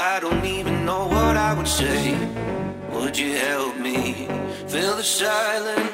I don't even know what I would say. Would you help me fill the silence?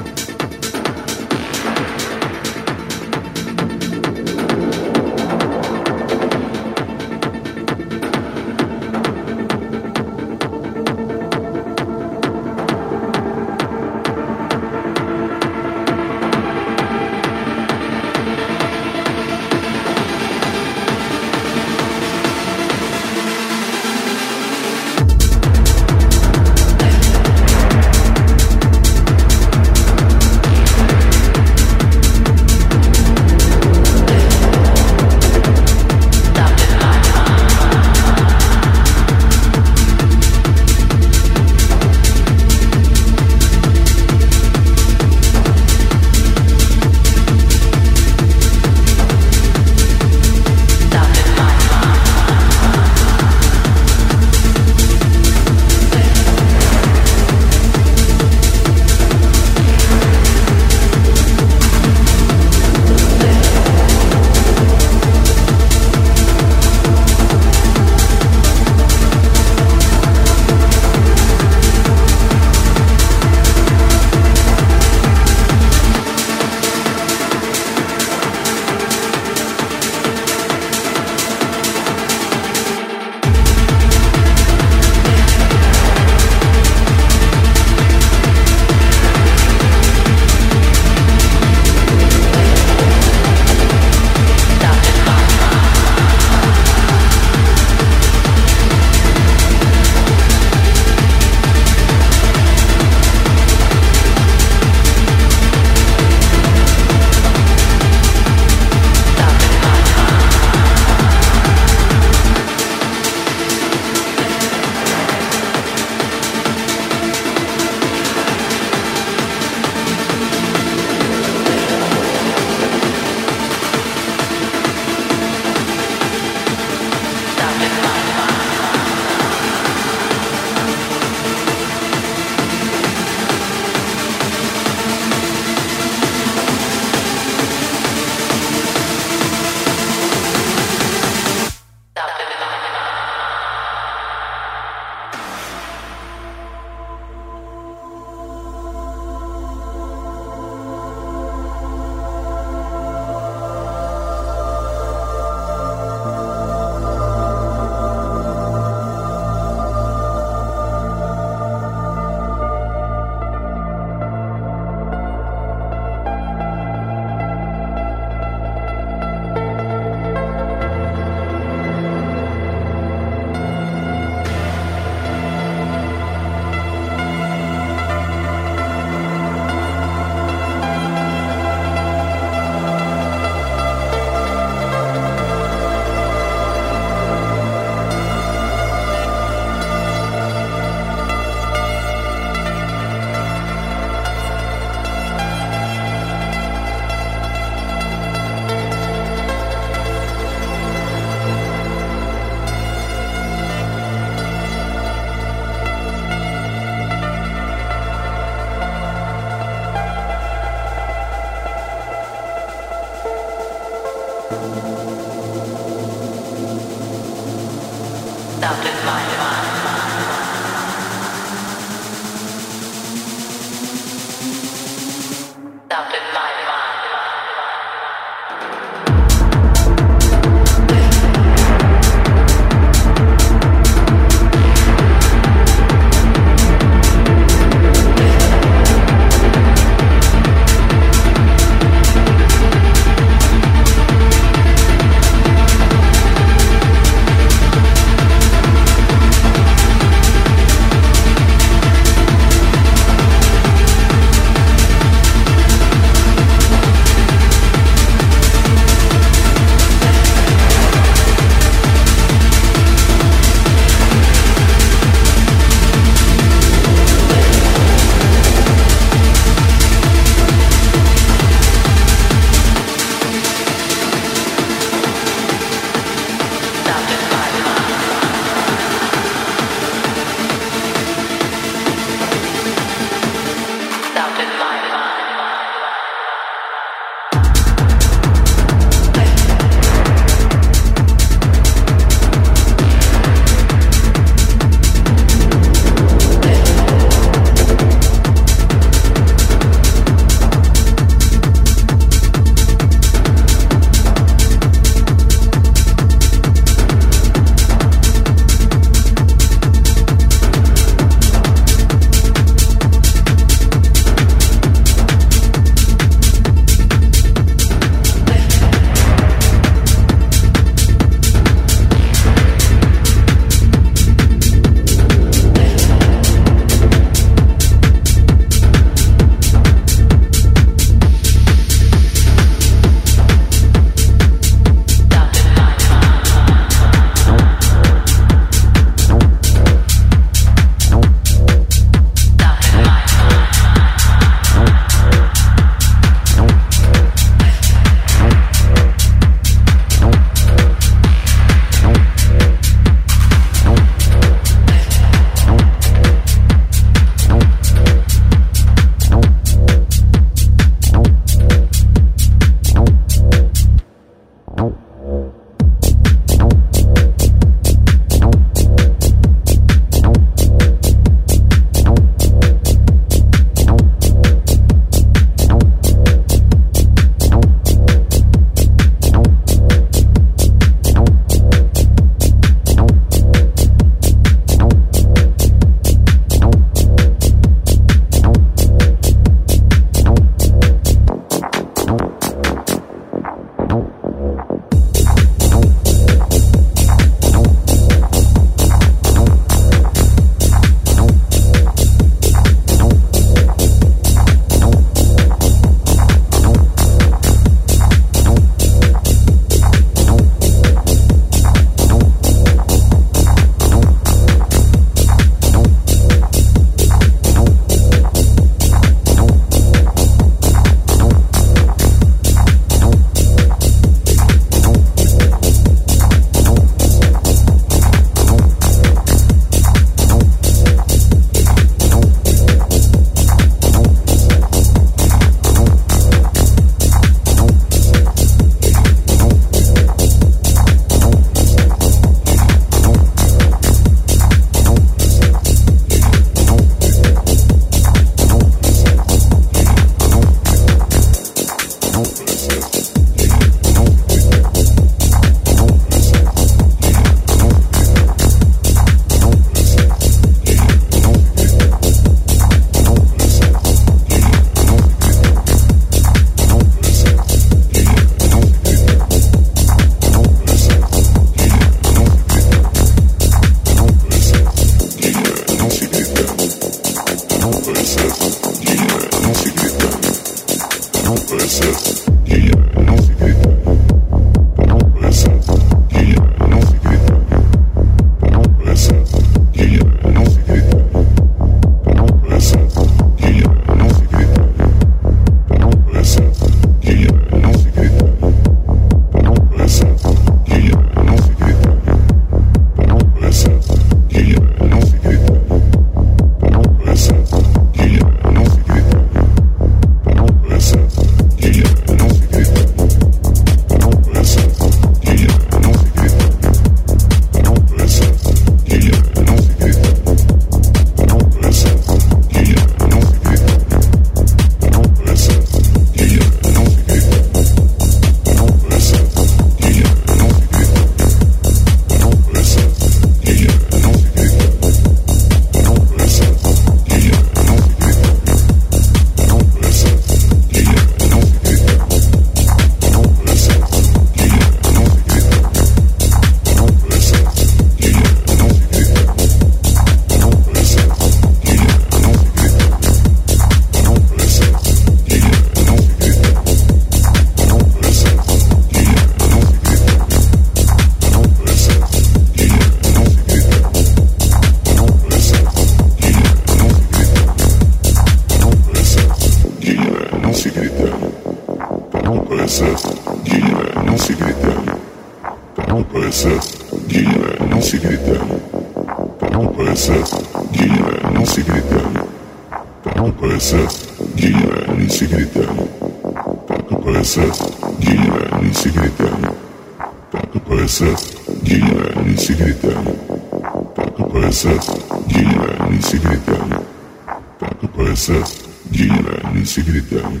КПСС, генеральный секретарь.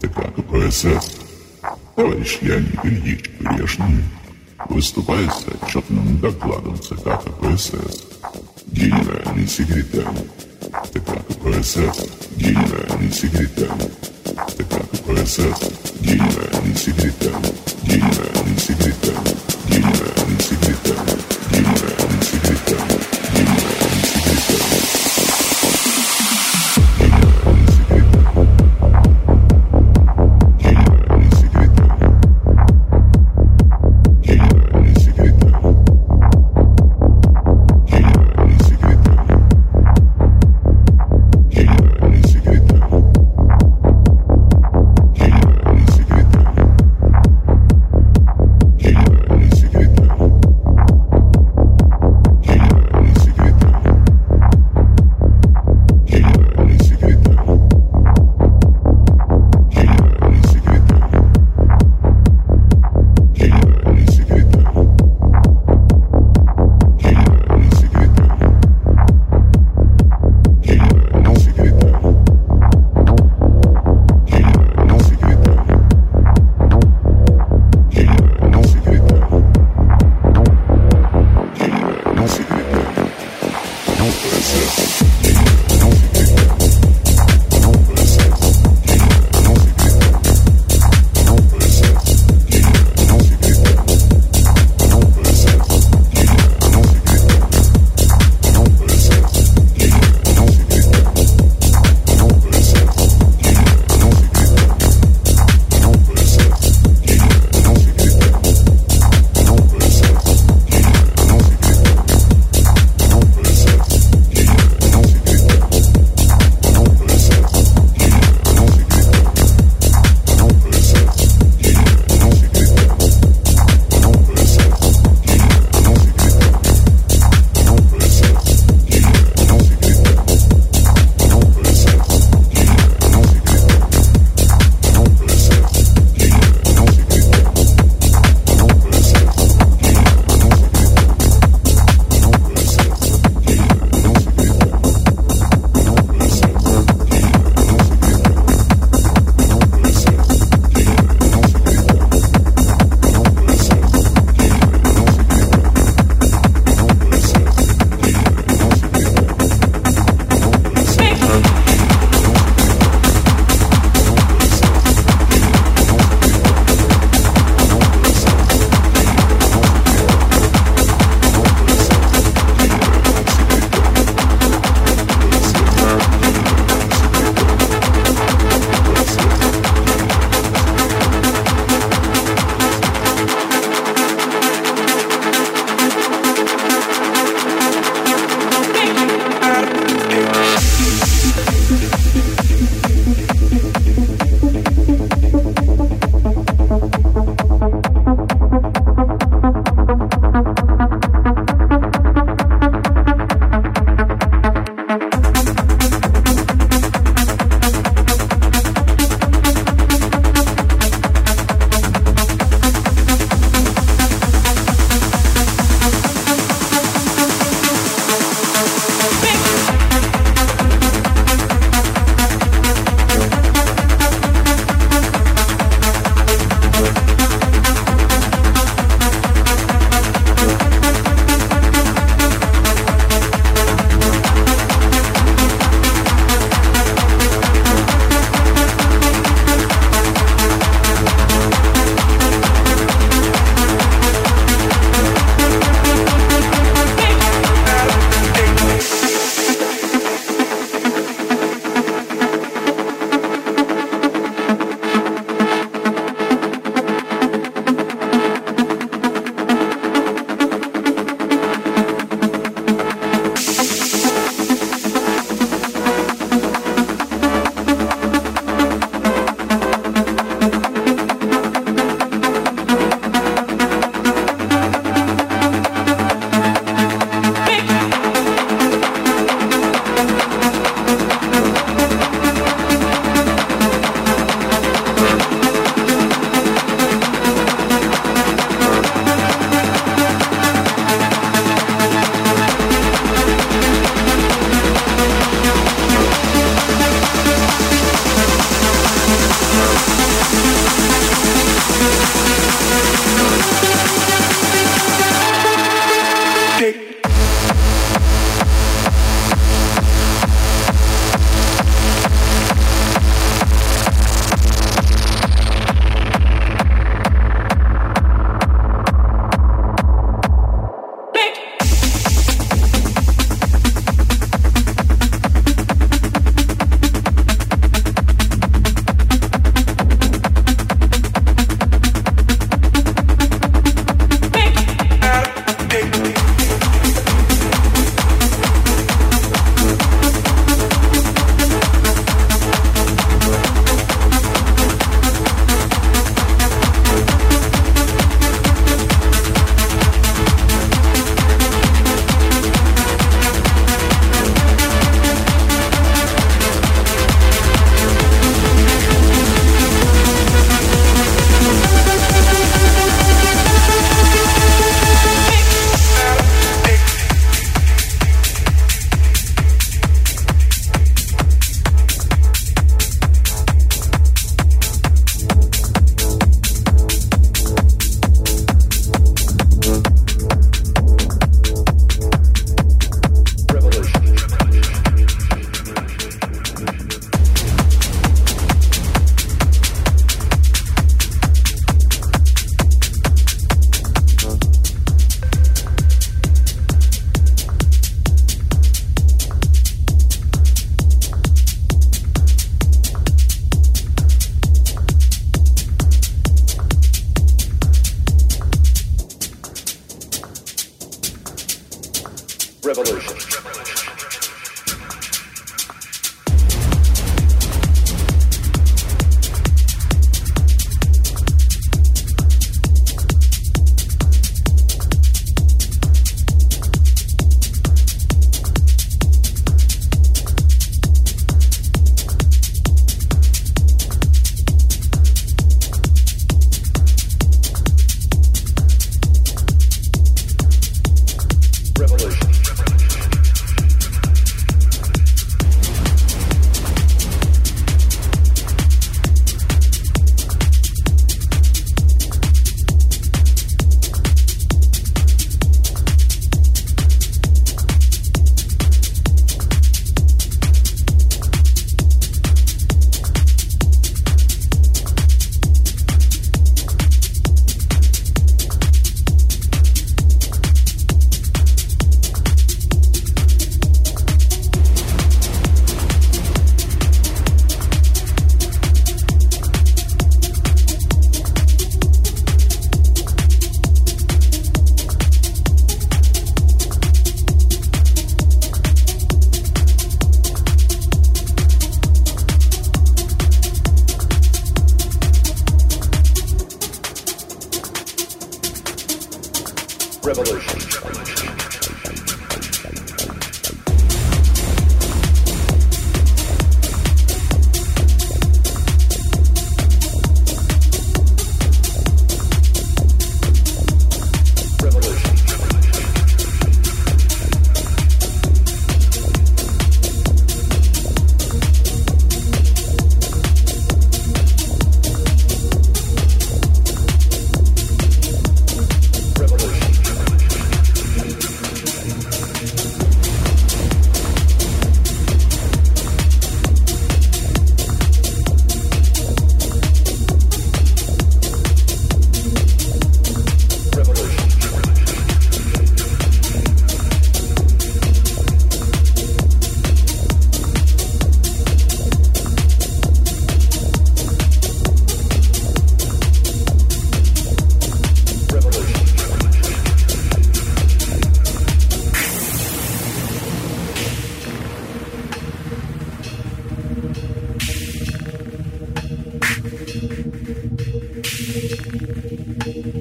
ТК КПСС, товарищ Леонид Ильич Грешный, выступает с отчетным докладом ЦК КПСС, генеральный секретарь. ТК КПСС, генеральный секретарь. ТК КПСС, генеральный секретарь, генеральный секретарь, генеральный секретарь.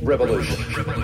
revolution. revolution.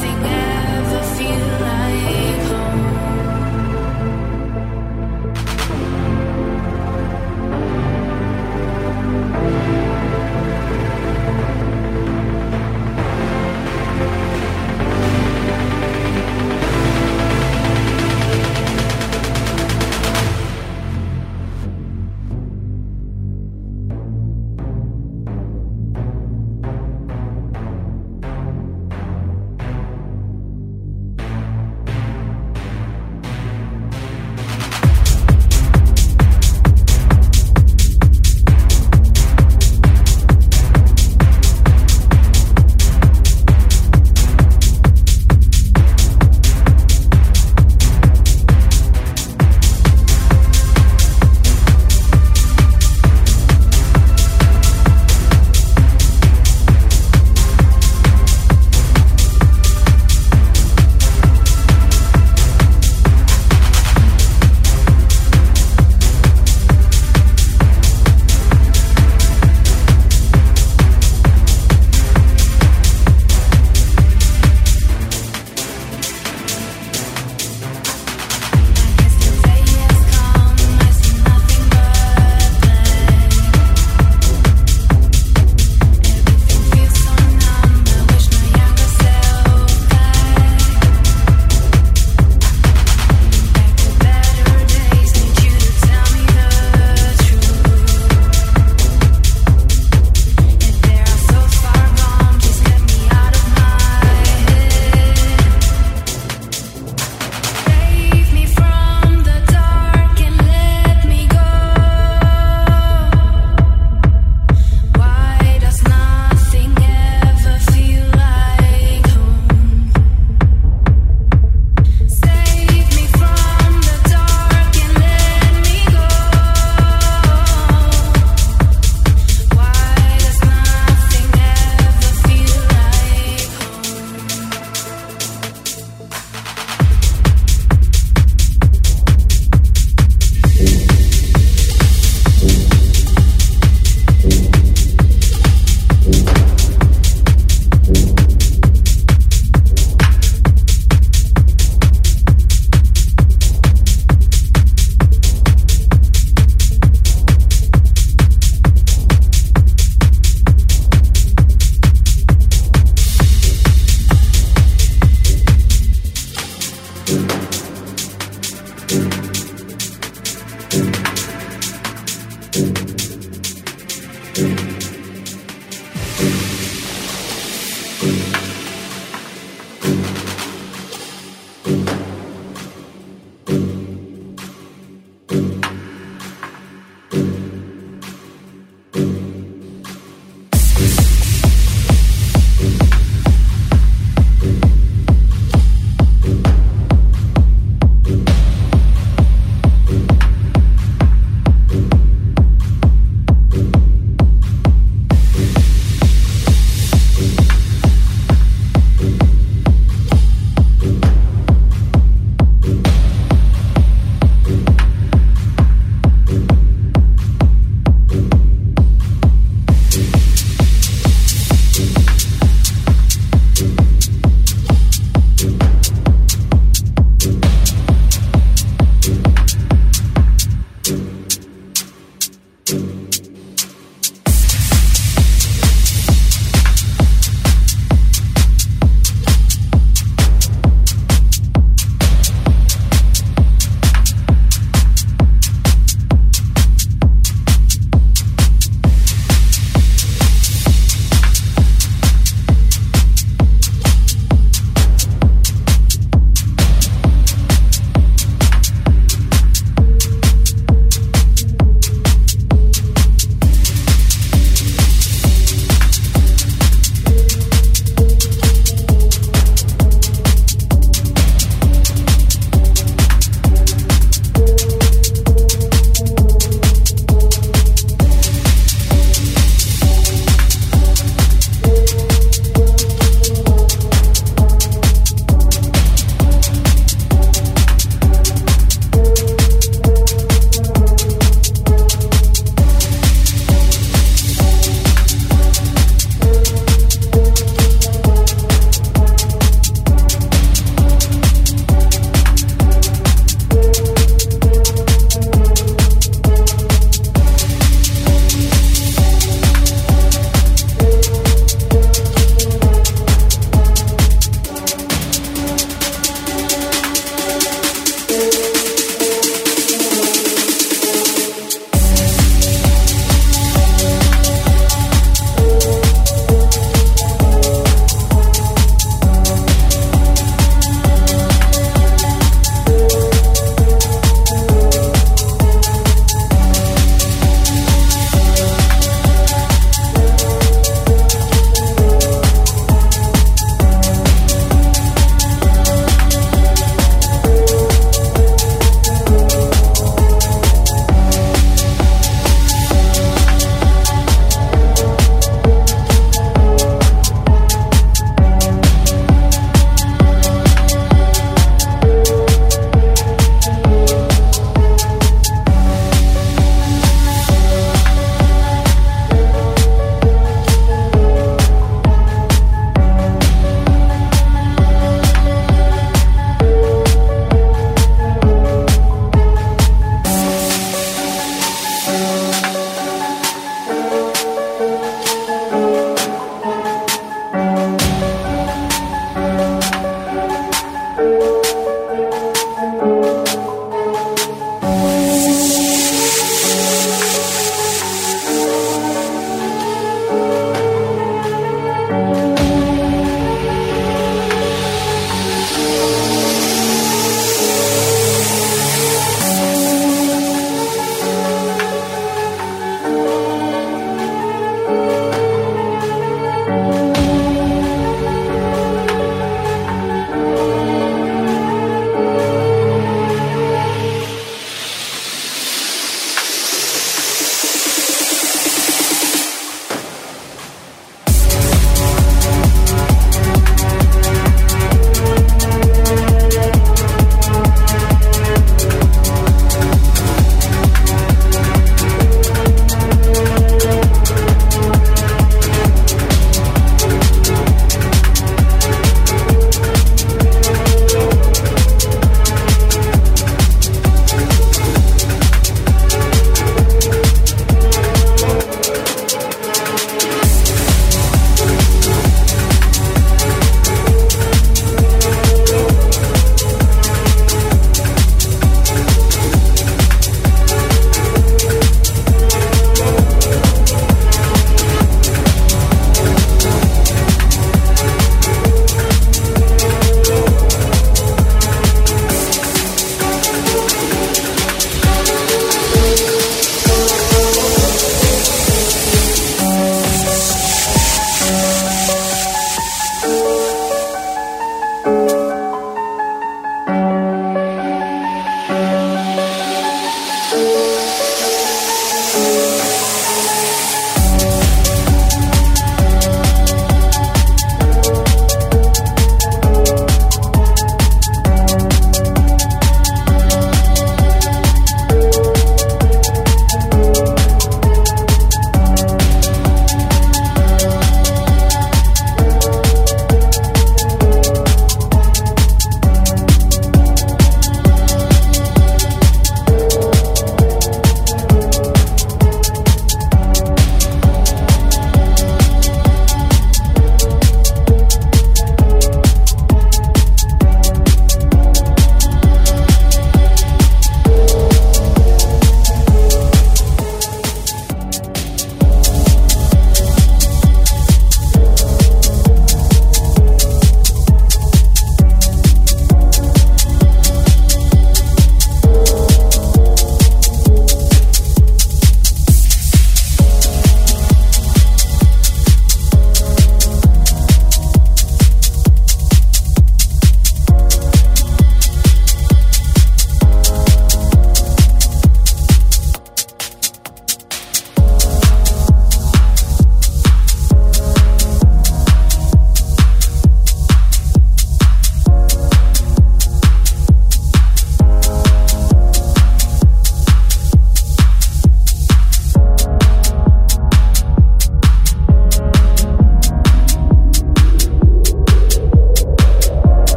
sing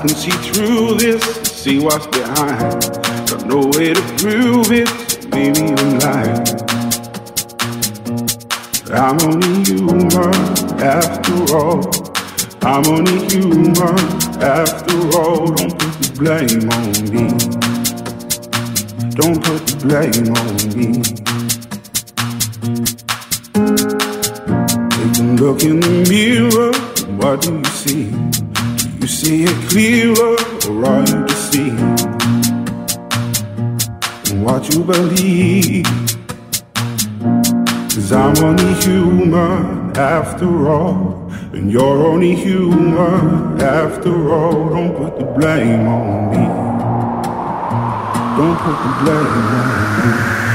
can see through this, see what's behind. Got no way to prove it, maybe I'm lying. I'm only human after all. I'm only human after all. Don't put the blame on me. Don't put the blame on after all, and you're only human after all. Don't put the blame on me. Don't put the blame on me.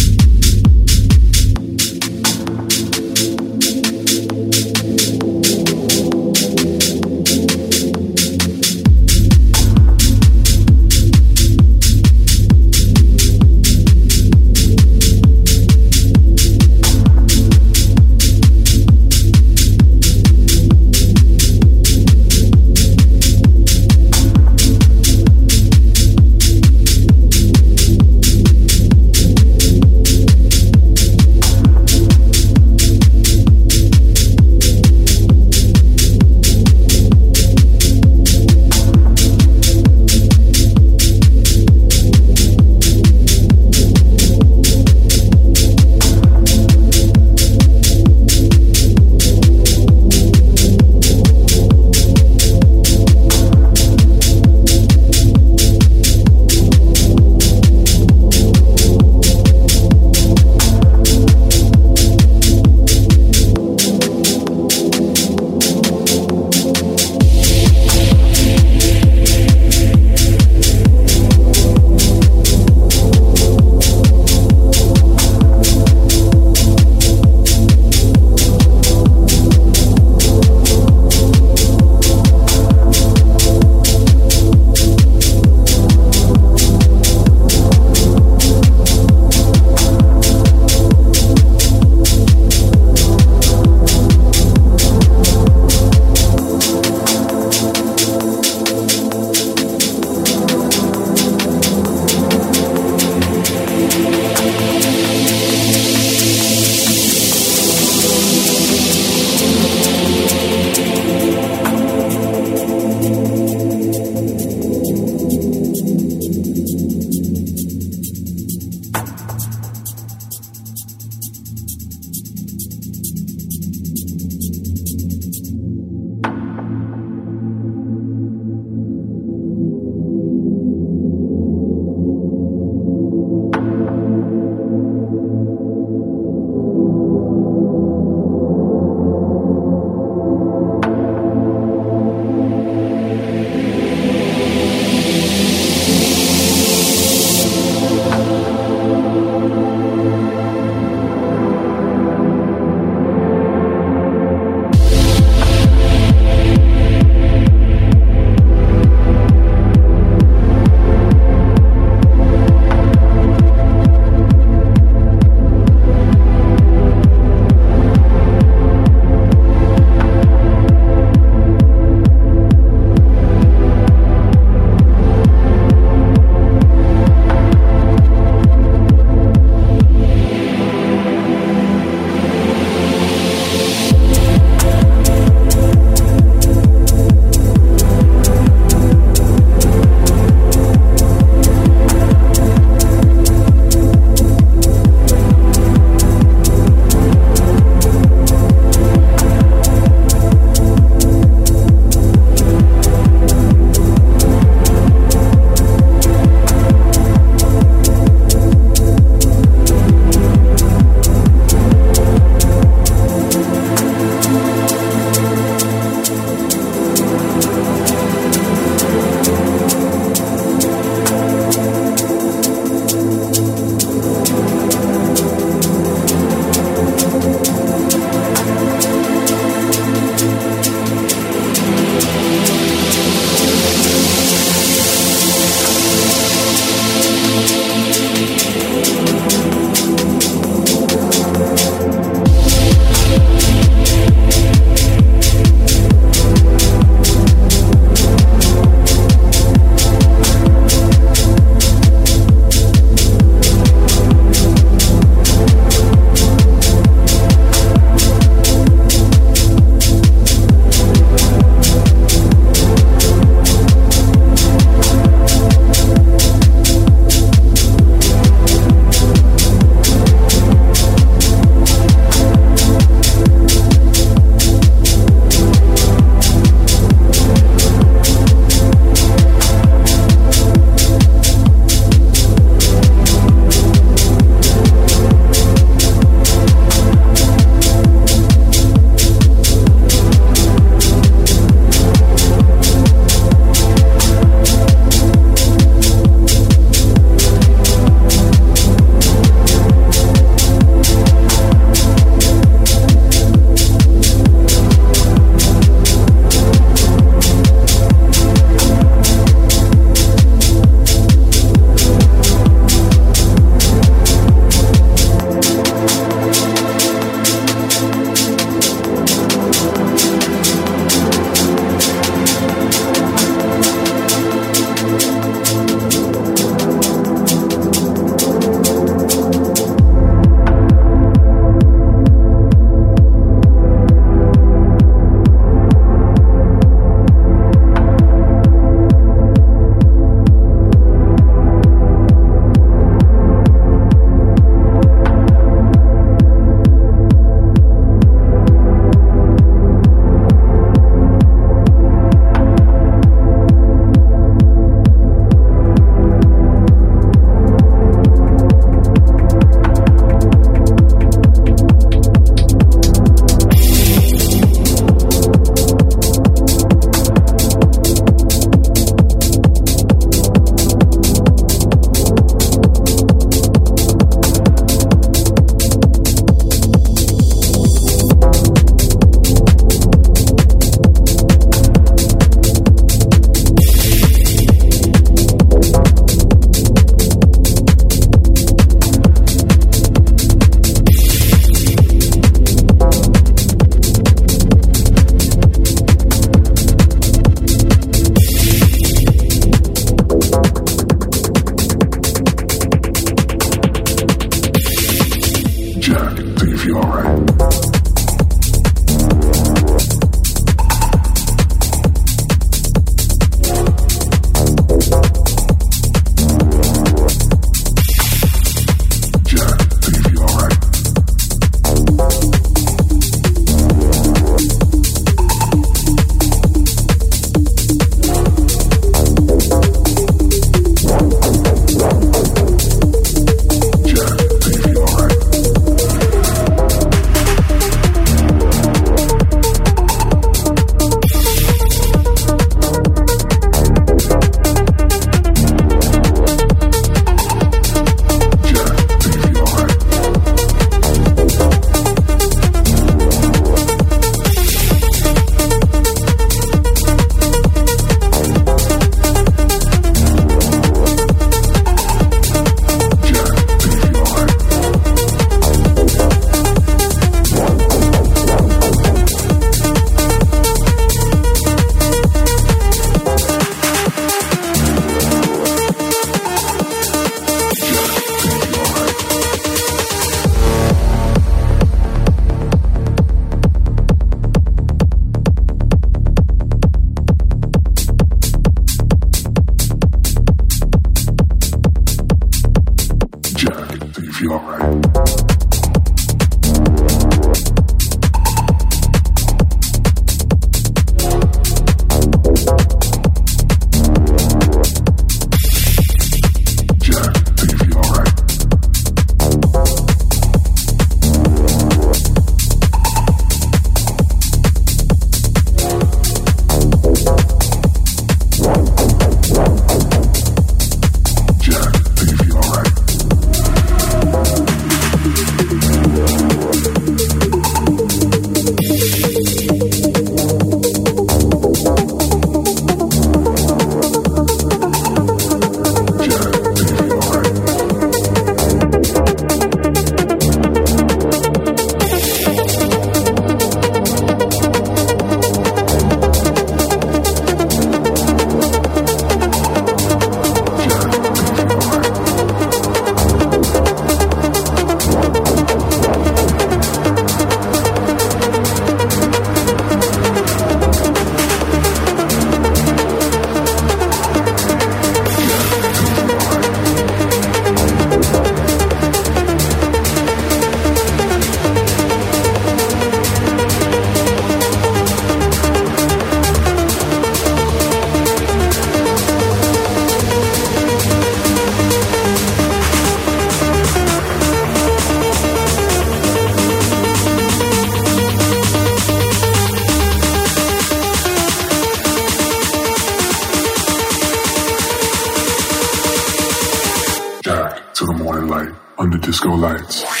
Disco lights.